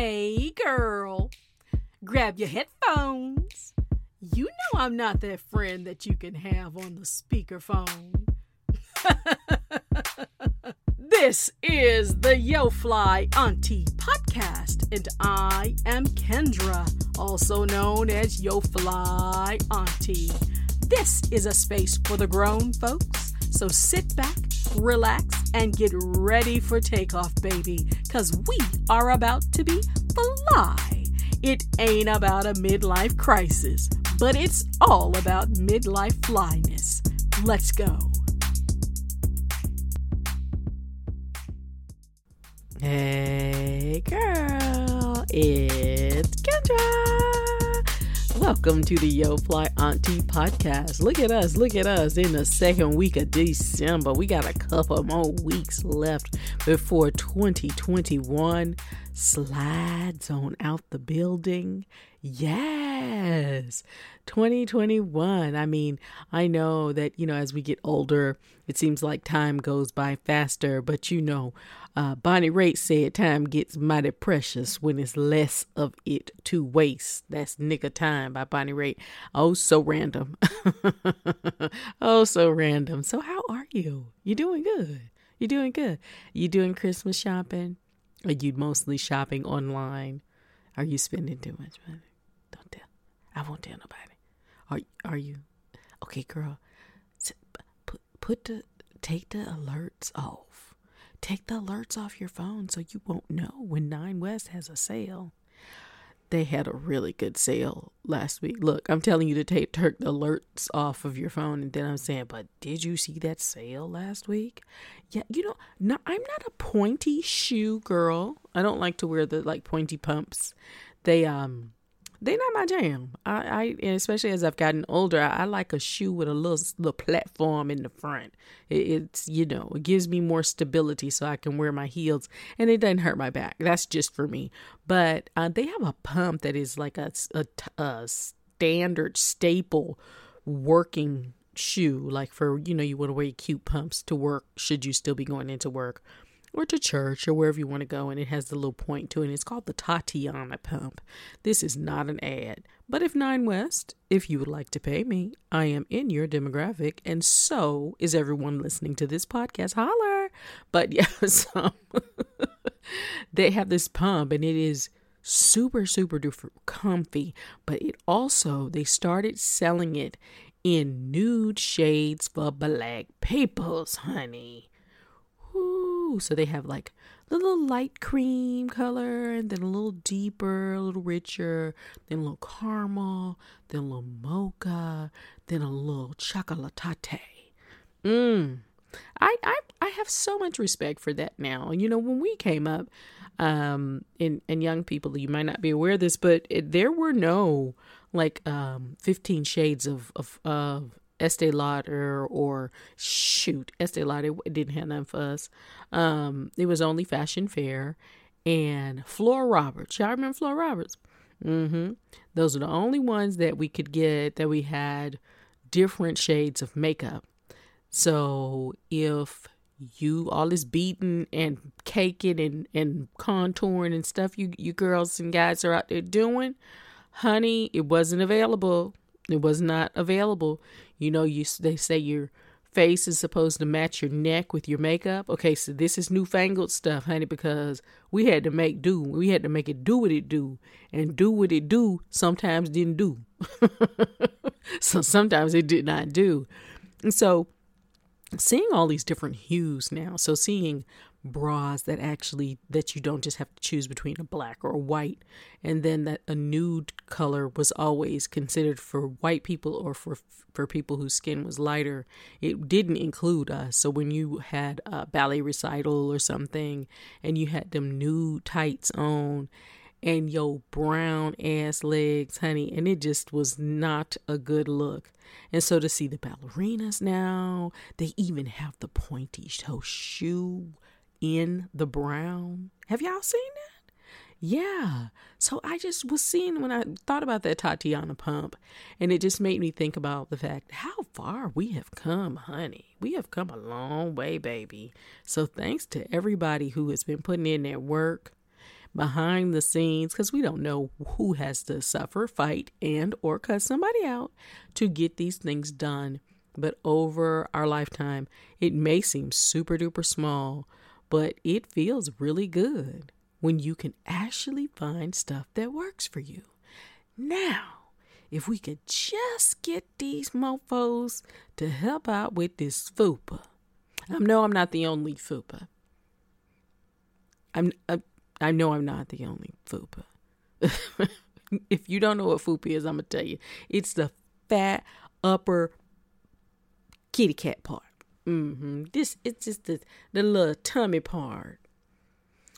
Hey, girl, grab your headphones. You know I'm not that friend that you can have on the speakerphone. this is the Yo Fly Auntie podcast, and I am Kendra, also known as Yo Fly Auntie. This is a space for the grown folks, so sit back, relax, and get ready for takeoff, baby, because we are about to be fly. It ain't about a midlife crisis, but it's all about midlife flyness. Let's go. Hey, girl, it's Kendra. Welcome to the Yo Fly Auntie podcast. Look at us, look at us in the second week of December. We got a couple more weeks left before 2021 slides on out the building. Yes, 2021. I mean, I know that, you know, as we get older, it seems like time goes by faster, but you know, uh, Bonnie Raitt said time gets mighty precious when it's less of it to waste. That's of Time by Bonnie Raitt. Oh, so random. oh, so random. So, how are you? You doing good? You doing good? You doing Christmas shopping? Are you mostly shopping online? Are you spending too much money? Don't tell. I won't tell nobody. Are are you? Okay, girl. Put put the take the alerts off. Take the alerts off your phone so you won't know when Nine West has a sale. They had a really good sale last week. Look, I'm telling you to take turn the alerts off of your phone, and then I'm saying, but did you see that sale last week? Yeah, you know, no, I'm not a pointy shoe girl. I don't like to wear the like pointy pumps. They um they're not my jam. I, I especially as I've gotten older, I, I, like a shoe with a little little platform in the front. It, it's you know it gives me more stability so I can wear my heels and it doesn't hurt my back. That's just for me. But uh, they have a pump that is like a, a, a standard staple working shoe, like for you know you want to wear cute pumps to work should you still be going into work or to church or wherever you want to go, and it has the little point to it. It's called the Tatiana pump. This is not an ad, but if Nine West, if you would like to pay me, I am in your demographic, and so is everyone listening to this podcast. Holler! But yeah, so they have this pump, and it is super, super duper comfy, but it also, they started selling it in nude shades for black peoples, honey. So they have like a little light cream color, and then a little deeper, a little richer, then a little caramel, then a little mocha, then a little chocolatate. Mmm. I, I I have so much respect for that now. You know, when we came up, um, and and young people, you might not be aware of this, but it, there were no like um 15 shades of of of Estee Lauder or shoot, Estee Lauder didn't have none for us. Um, it was only Fashion Fair and Flori Roberts. Y'all remember Flori Roberts? Mm-hmm. Those are the only ones that we could get that we had different shades of makeup. So if you all this beating and caking and, and contouring and stuff you you girls and guys are out there doing, honey, it wasn't available. It was not available. You know, you they say your face is supposed to match your neck with your makeup. Okay, so this is newfangled stuff, honey, because we had to make do. We had to make it do what it do, and do what it do sometimes didn't do. so sometimes it did not do. And so seeing all these different hues now, so seeing bras that actually that you don't just have to choose between a black or a white. And then that a nude color was always considered for white people or for for people whose skin was lighter. It didn't include us. So when you had a ballet recital or something and you had them nude tights on and your brown ass legs, honey, and it just was not a good look. And so to see the ballerinas now, they even have the pointy toe shoe in the brown. Have y'all seen that? Yeah. So I just was seeing when I thought about that Tatiana pump, and it just made me think about the fact how far we have come, honey. We have come a long way, baby. So thanks to everybody who has been putting in their work. behind the scenes because we don't know who has to suffer, fight, and or cut somebody out to get these things done. But over our lifetime, it may seem super duper small, but it feels really good when you can actually find stuff that works for you. Now, if we could just get these mofos to help out with this FUPA. I know I'm not the only FUPA. I'm, I, uh, I know I'm not the only FUPA. if you don't know what FUPA is, I'm gonna tell you. It's the fat upper kitty cat part. Mm-hmm. This it's just the the little tummy part.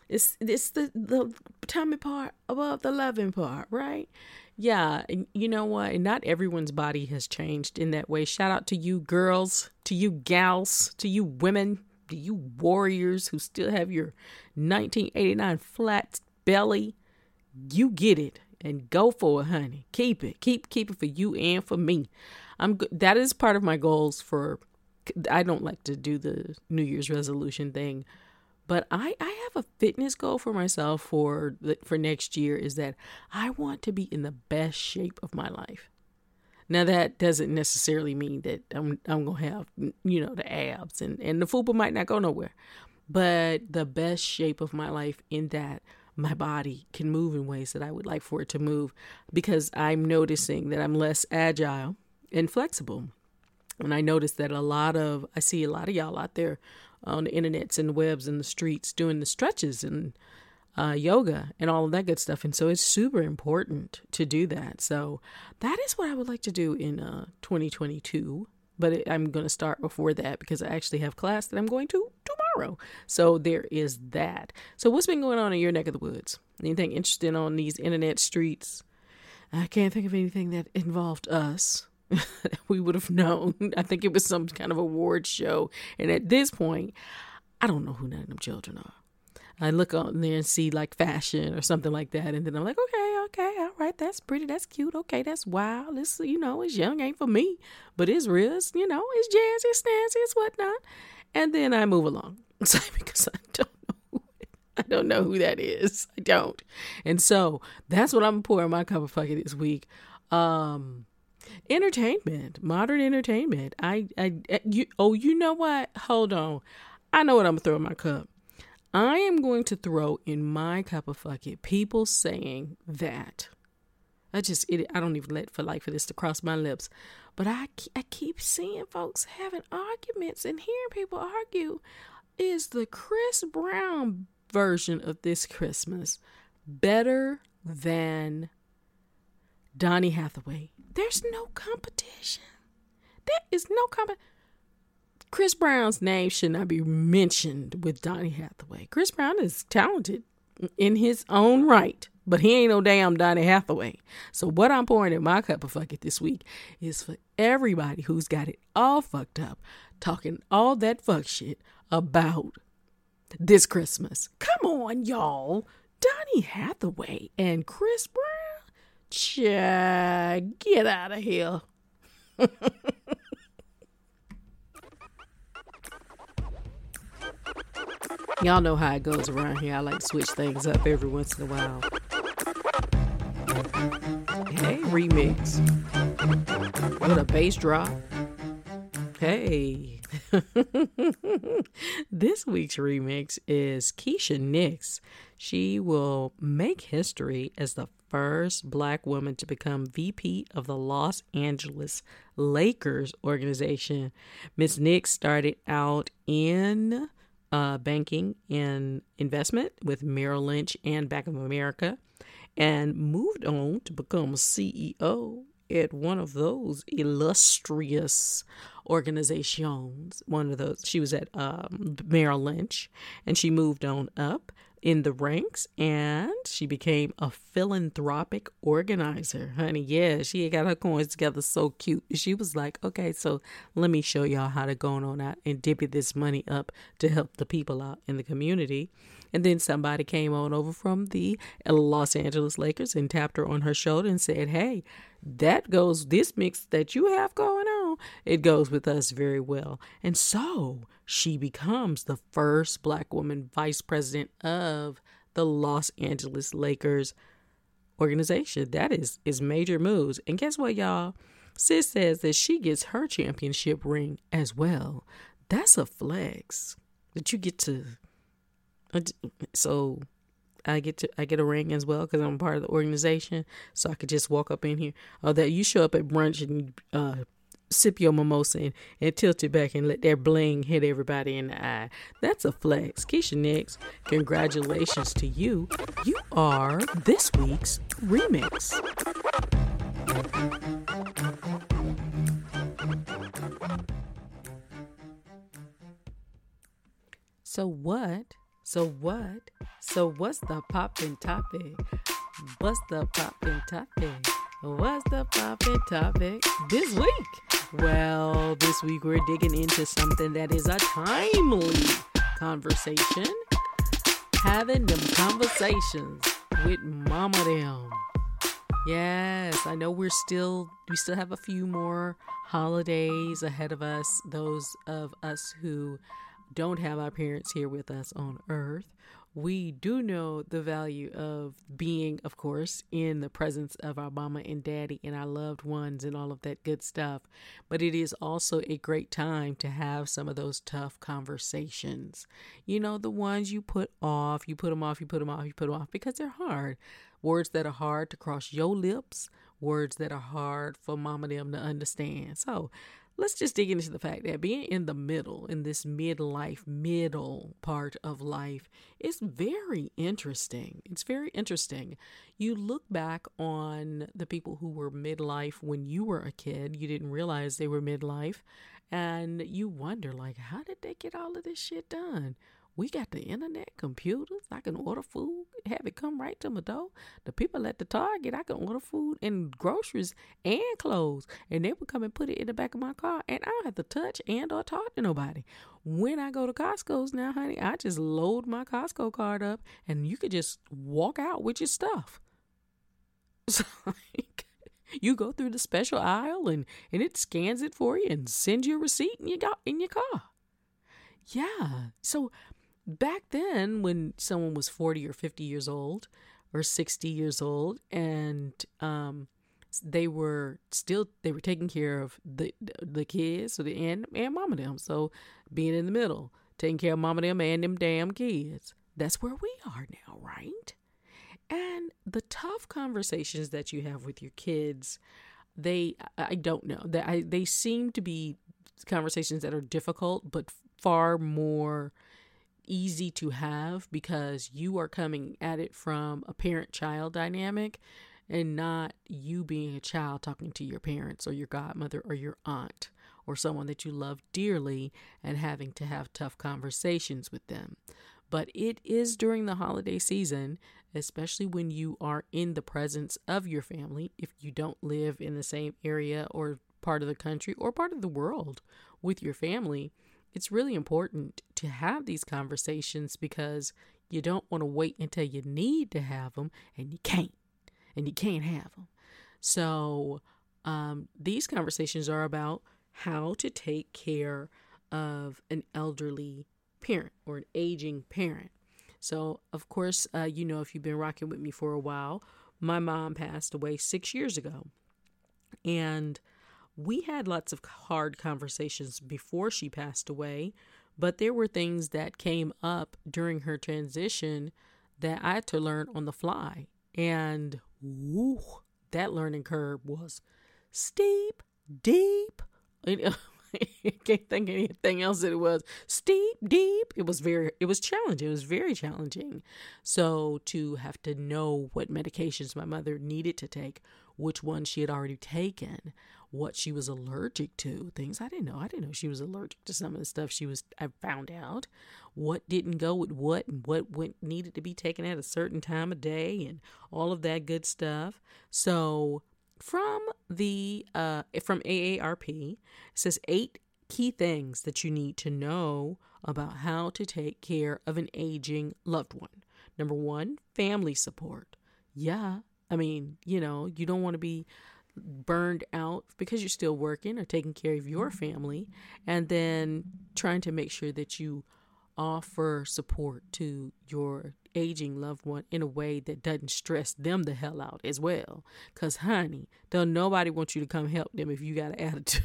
It's it's the the tummy part above the loving part, right? Yeah, you know what? Not everyone's body has changed in that way. Shout out to you girls, to you gals, to you women, to you warriors who still have your 1989 flat belly. You get it and go for it, honey. Keep it. Keep keep it for you and for me. I'm that is part of my goals for I don't like to do the New Year's resolution thing but I, I have a fitness goal for myself for the, for next year is that I want to be in the best shape of my life. Now that doesn't necessarily mean that I'm I'm gonna have you know the abs and and the fupa might not go nowhere, but the best shape of my life in that my body can move in ways that I would like for it to move because I'm noticing that I'm less agile and flexible. And I notice that a lot of I see a lot of y'all out there on the internets and the webs and the streets doing the stretches and uh, yoga and all of that good stuff. And so it's super important to do that. So that is what I would like to do in uh, 2022. But I'm going to start before that because I actually have class that I'm going to tomorrow. So there is that. So what's been going on in your neck of the woods? Anything interesting on these internet streets? I can't think of anything that involved us. we would have known. I think it was some kind of award show. And at this point, I don't know who none of them children are. I look on there and see like fashion or something like that, and then I'm like, okay, okay, all right, that's pretty, that's cute, okay, that's wild. It's you know, it's young, ain't for me, but it's real, it's, you know, it's jazzy, it's snazzy, it's whatnot. And then I move along because I don't know, I don't know who that is. I don't, and so that's what I'm pouring my cup of fucking this week. Um, entertainment, modern entertainment. I, I, uh, you, oh, you know what? Hold on. I know what I'm gonna throw in my cup. I am going to throw in my cup of fuck it people saying that. I just, it, I don't even let for like for this to cross my lips, but I, I keep seeing folks having arguments and hearing people argue. Is the Chris Brown version of this Christmas better than Donny Hathaway? There's no competition. There is no competition. Chris Brown's name should not be mentioned with Donny Hathaway. Chris Brown is talented in his own right, but he ain't no damn Donny Hathaway. So what I'm pouring in my cup of fuck it this week is for everybody who's got it all fucked up, talking all that fuck shit about this Christmas. Come on, y'all. Donny Hathaway and Chris Brown Chad, get out of here. Y'all know how it goes around here. I like switch things up every once in a while. Hey, remix. With a bass drop. Hey. this week's remix is Keisha Nix. She will make history as the first black woman to become VP of the Los Angeles Lakers organization. Ms. Nix started out in uh, banking and investment with Merrill Lynch and Bank of America and moved on to become CEO at one of those illustrious organizations. One of those, she was at um, Merrill Lynch and she moved on up in the ranks and she became a philanthropic organizer. Honey, yeah, she got her coins together so cute. She was like, okay, so let me show y'all how to go on out and divvy this money up to help the people out in the community. And then somebody came on over from the Los Angeles Lakers and tapped her on her shoulder and said, hey, that goes, this mix that you have going on, it goes with us very well. And so she becomes the first black woman vice president of the Los Angeles Lakers organization. That is is major moves. And guess what, y'all? Sis says that she gets her championship ring as well. That's a flex that you get to. So I get to I get a ring as well because I'm part of the organization. So I could just walk up in here. Or that you show up at brunch and uh, sip your mimosa and, and tilt it back and let that bling hit everybody in the eye. That's a flex. Keisha Nix, congratulations to you. You are this week's remix. So what? So what? So what's the poppin' topic? What's the poppin' topic? What's the poppin' topic this week? Well, this week we're digging into something that is a timely conversation. Having them conversations with mama them. Yes, I know we're still we still have a few more holidays ahead of us. Those of us who don't have our parents here with us on earth, we do know the value of being, of course, in the presence of our mama and daddy and our loved ones and all of that good stuff. But it is also a great time to have some of those tough conversations. You know, the ones you put off, you put them off, you put them off, you put them off because they're hard. Words that are hard to cross your lips, words that are hard for mama them to understand. So let's just dig into the fact that being in the middle, in this midlife, middle part of life, is very interesting. It's very interesting. You look back on the people who were midlife when you were a kid, you didn't realize they were midlife, and you wonder, like, how did they get all of this shit done? We got the internet, computers. I can order food, have it come right to my door. The people at the Target, I can order food and groceries and clothes, and they would come and put it in the back of my car, and I don't have to touch and or talk to nobody. When I go to Costco's now, honey, I just load my Costco card up, and you could just walk out with your stuff. So, like, you go through the special aisle, and and it scans it for you and sends you a receipt, and you got in your car. Yeah. So back then when someone was 40 or 50 years old or 60 years old and um, they were still they were taking care of the the kids so the and and mama them. So being in the middle taking care of mama them and them damn kids. That's where we are now right? And the tough conversations that you have with your kids they i don't know. That they seem to be conversations that are difficult but far more easy to have because you are coming at it from a parent child dynamic and not you being a child talking to your parents or your godmother or your aunt or someone that you love dearly and having to have tough conversations with them. But it is during the holiday season, especially when you are in the presence of your family, if you don't live in the same area or part of the country or part of the world with your family it's really important to have these conversations because you don't want to wait until you need to have them and you can't and you can't have them so um, these conversations are about how to take care of an elderly parent or an aging parent. So of course uh, you know if you've been rocking with me for a while my mom passed away six years ago and we had lots of hard conversations before she passed away, but there were things that came up during her transition that I had to learn on the fly. And woo, that learning curve was steep, deep. I can't think anything else that it was steep, deep. It was very, it was challenging. It was very challenging. So to have to know what medications my mother needed to take, which ones she had already taken, what she was allergic to, things I didn't know. I didn't know she was allergic to some of the stuff she was. I found out what didn't go with what and what went needed to be taken at a certain time of day and all of that good stuff. So from the uh from AARP, says eight key things that you need to know about how to take care of an aging loved one. Number one, family support. Yeah, I mean, you know, you don't want to be burned out because you're still working or taking care of your mm-hmm. family and then trying to make sure that you offer support to your aging loved one in a way that doesn't stress them the hell out as well. Cause honey, don't nobody want you to come help them if you got an attitude.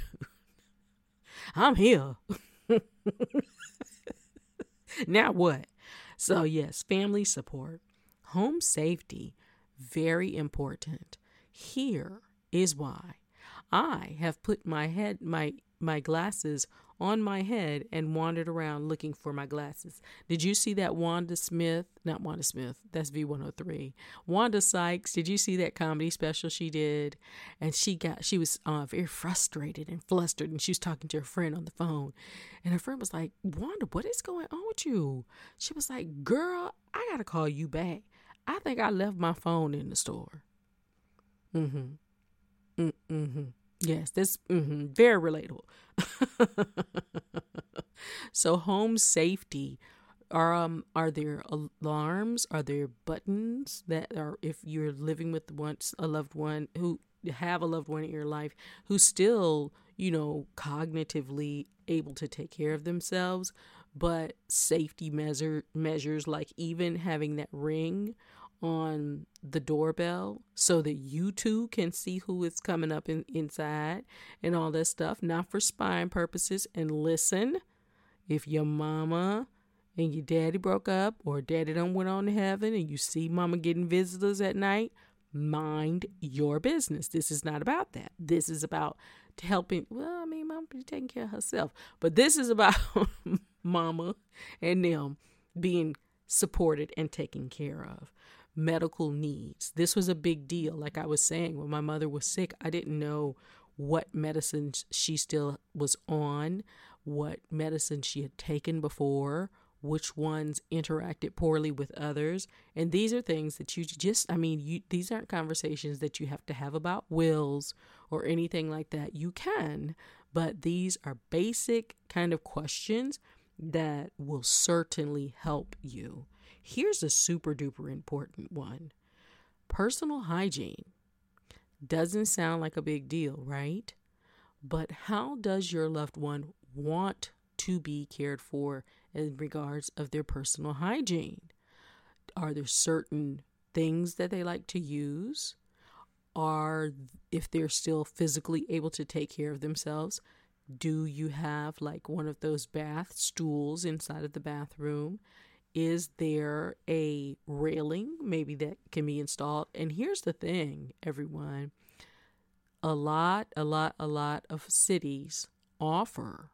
I'm here. now what? So yes, family support, home safety, very important. Here is why I have put my head my my glasses on my head and wandered around looking for my glasses. Did you see that Wanda Smith? Not Wanda Smith, that's V103. Wanda Sykes, did you see that comedy special she did? And she got, she was uh, very frustrated and flustered and she was talking to her friend on the phone. And her friend was like, Wanda, what is going on with you? She was like, girl, I got to call you back. I think I left my phone in the store. Mm hmm. Mm hmm. Yes, this mm-hmm, very relatable. so home safety are um are there alarms? Are there buttons that are if you're living with once a loved one who have a loved one in your life who's still you know cognitively able to take care of themselves, but safety measure measures like even having that ring on the doorbell so that you too can see who is coming up in, inside and all that stuff, not for spying purposes. And listen, if your mama and your daddy broke up or daddy done went on to heaven and you see mama getting visitors at night, mind your business. This is not about that. This is about helping. Well, I mean, mama be taking care of herself, but this is about mama and them being supported and taken care of medical needs. This was a big deal. Like I was saying, when my mother was sick, I didn't know what medicines she still was on, what medicine she had taken before, which ones interacted poorly with others. And these are things that you just, I mean, you, these aren't conversations that you have to have about wills or anything like that. You can, but these are basic kind of questions that will certainly help you. Here's a super duper important one personal hygiene. Doesn't sound like a big deal, right? But how does your loved one want to be cared for in regards of their personal hygiene? Are there certain things that they like to use? Are if they're still physically able to take care of themselves, do you have like one of those bath stools inside of the bathroom? Is there a railing maybe that can be installed? And here's the thing, everyone a lot, a lot, a lot of cities offer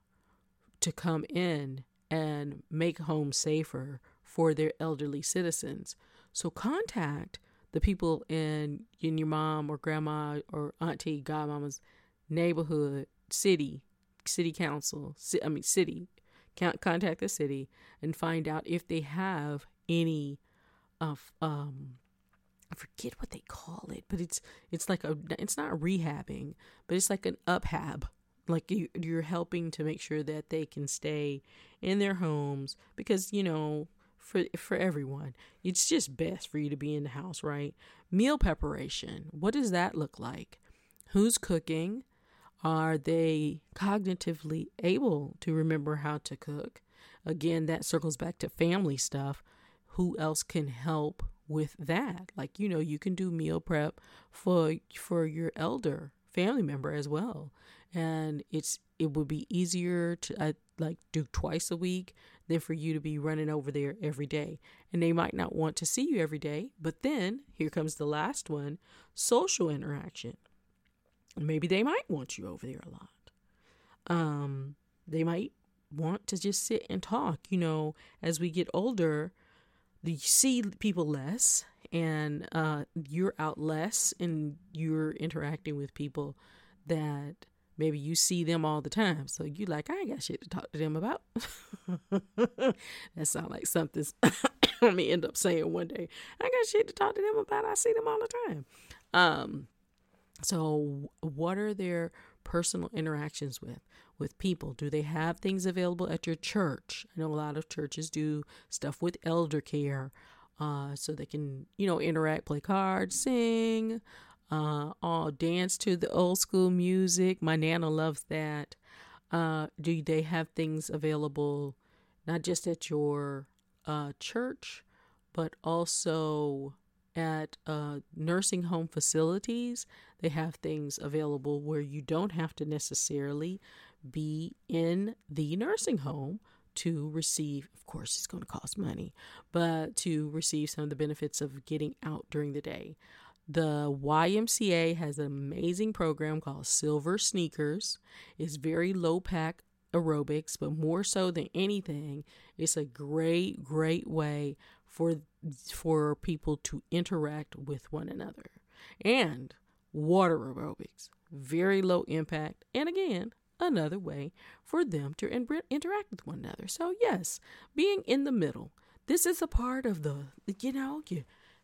to come in and make homes safer for their elderly citizens. So contact the people in in your mom or grandma or auntie, godmama's neighborhood, city, city council, I mean city contact the city and find out if they have any of um I forget what they call it, but it's it's like a it's not rehabbing, but it's like an uphab. Like you you're helping to make sure that they can stay in their homes because you know for for everyone it's just best for you to be in the house, right? Meal preparation. What does that look like? Who's cooking? Are they cognitively able to remember how to cook? Again, that circles back to family stuff. Who else can help with that? Like, you know, you can do meal prep for for your elder family member as well. And it's it would be easier to uh, like do twice a week than for you to be running over there every day. And they might not want to see you every day, but then here comes the last one, social interaction maybe they might want you over there a lot. Um, they might want to just sit and talk. You know, as we get older, you see people less, and uh, you're out less, and you're interacting with people that maybe you see them all the time. So you like, I ain't got shit to talk to them about. that sounds like something I may end up saying one day. I got shit to talk to them about. I see them all the time. Um, so, what are their personal interactions with with people? Do they have things available at your church? I know a lot of churches do stuff with elder care, uh, so they can you know interact, play cards, sing, uh, all dance to the old school music. My nana loves that. Uh, do they have things available? not just at your uh, church, but also at uh, nursing home facilities. They have things available where you don't have to necessarily be in the nursing home to receive, of course, it's going to cost money, but to receive some of the benefits of getting out during the day. The YMCA has an amazing program called Silver Sneakers. It's very low pack aerobics, but more so than anything, it's a great, great way for for people to interact with one another. And water aerobics, very low impact, and again, another way for them to in- interact with one another. So yes, being in the middle. This is a part of the you know, you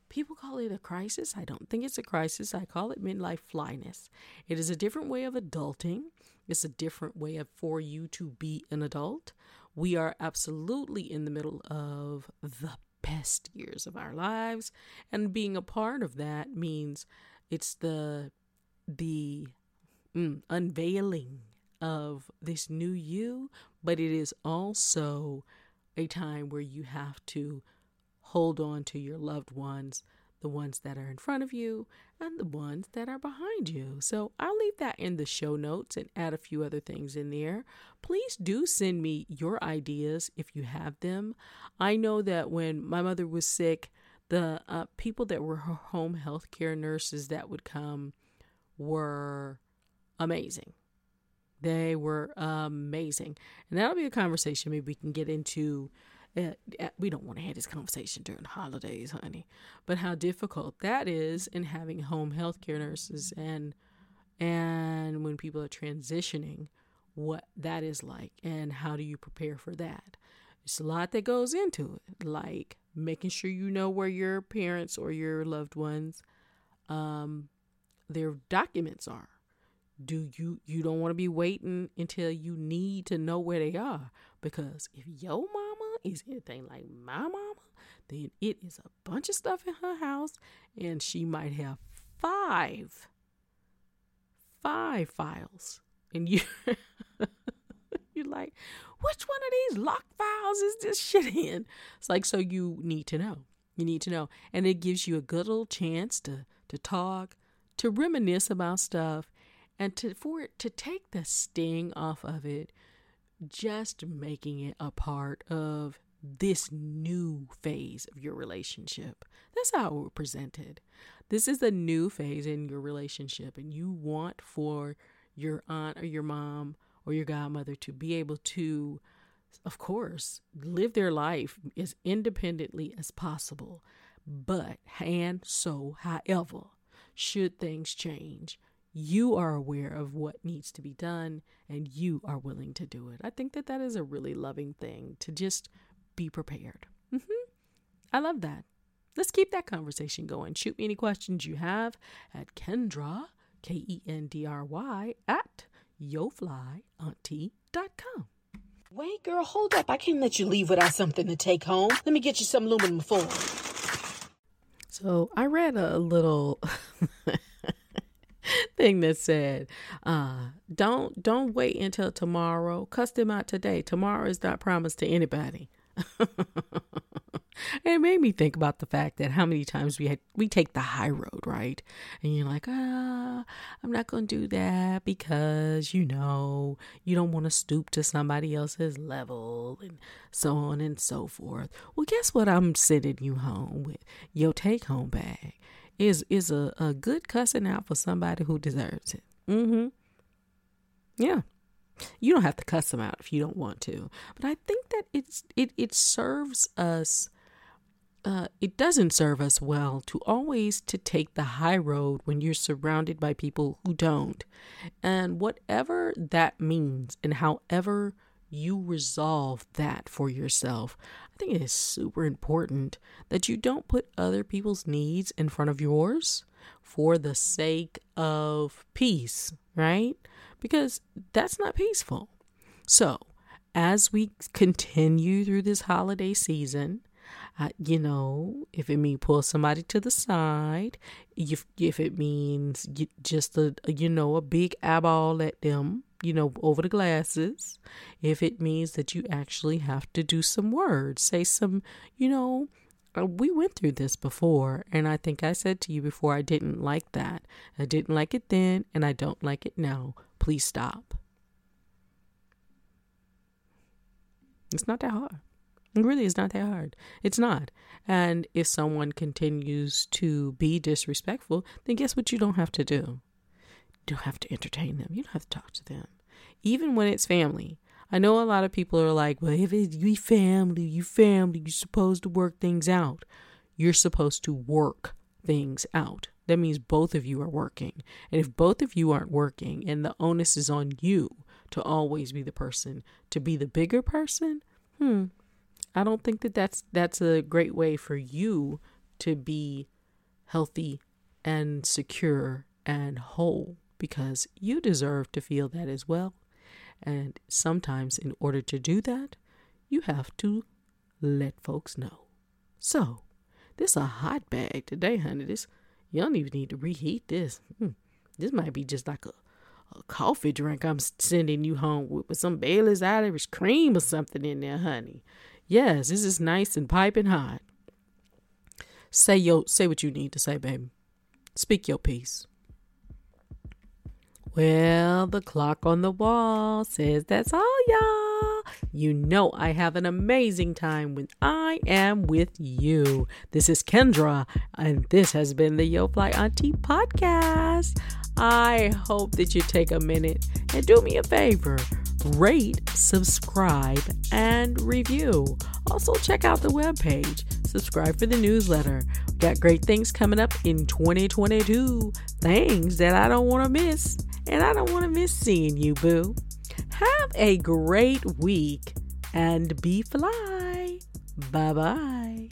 People call it a crisis. I don't think it's a crisis. I call it midlife flyness. It is a different way of adulting. It's a different way of for you to be an adult. We are absolutely in the middle of the best years of our lives, and being a part of that means it's the the mm, unveiling of this new you, but it is also a time where you have to hold on to your loved ones, the ones that are in front of you and the ones that are behind you. So I'll leave that in the show notes and add a few other things in there. Please do send me your ideas if you have them. I know that when my mother was sick, the uh, people that were home health care nurses that would come were amazing. They were amazing. And that'll be a conversation maybe we can get into uh, uh, we don't want to have this conversation during the holidays, honey. But how difficult that is in having home health care nurses and and when people are transitioning, what that is like and how do you prepare for that? It's a lot that goes into it, like making sure you know where your parents or your loved ones um their documents are. Do you you don't want to be waiting until you need to know where they are because if your mama is anything like my mama, then it is a bunch of stuff in her house, and she might have five, five files, and you. You're like, which one of these locked files is this shit in? It's like, so you need to know. You need to know. And it gives you a good little chance to to talk, to reminisce about stuff, and to for it to take the sting off of it just making it a part of this new phase of your relationship. That's how it was presented. This is a new phase in your relationship, and you want for your aunt or your mom or your godmother to be able to, of course, live their life as independently as possible. But, and so, however, should things change, you are aware of what needs to be done and you are willing to do it. I think that that is a really loving thing to just be prepared. Mm-hmm. I love that. Let's keep that conversation going. Shoot me any questions you have at Kendra, K E N D R Y, at yoflyauntie.com. Wait, girl, hold up. I can't let you leave without something to take home. Let me get you some aluminum foil. So I read a little thing that said, uh, "Don't don't wait until tomorrow. Cuss them out today. Tomorrow is not promised to anybody." it made me think about the fact that how many times we had we take the high road, right? And you're like, ah, I'm not gonna do that because you know you don't want to stoop to somebody else's level and so on and so forth. Well, guess what? I'm sending you home with your take home bag is is a, a good cussing out for somebody who deserves it. Mm-hmm. Yeah. You don't have to cuss them out if you don't want to. But I think that it's it it serves us uh, it doesn't serve us well to always to take the high road when you're surrounded by people who don't. And whatever that means and however you resolve that for yourself, I think it is super important that you don't put other people's needs in front of yours for the sake of peace, right? Because that's not peaceful. So, as we continue through this holiday season, you know, if it means pull somebody to the side, if if it means just a you know a big eyeball at them, you know, over the glasses, if it means that you actually have to do some words, say some, you know, uh, we went through this before, and I think I said to you before I didn't like that. I didn't like it then, and I don't like it now. Please stop. It's not that hard. Really is not that hard. It's not. And if someone continues to be disrespectful, then guess what you don't have to do? You don't have to entertain them. You don't have to talk to them. Even when it's family. I know a lot of people are like, well, if it's you family, you family, you're supposed to work things out. You're supposed to work things out. That means both of you are working. And if both of you aren't working and the onus is on you to always be the person, to be the bigger person, hmm, I don't think that that's that's a great way for you to be healthy and secure and whole because you deserve to feel that as well. And sometimes, in order to do that, you have to let folks know. So, this is a hot bag today, honey. This you don't even need to reheat this. Hmm. This might be just like a, a coffee drink I'm sending you home with, with some Bailey's Irish cream or something in there, honey. Yes, this is nice and piping hot. Say yo, say what you need to say, baby. Speak your piece. Well, the clock on the wall says that's all, y'all. You know I have an amazing time when I am with you. This is Kendra, and this has been the Yo Fly Auntie podcast. I hope that you take a minute and do me a favor rate, subscribe, and review. Also, check out the webpage. Subscribe for the newsletter. Got great things coming up in 2022. Things that I don't want to miss and I don't want to miss seeing you, boo. Have a great week and be fly. Bye bye.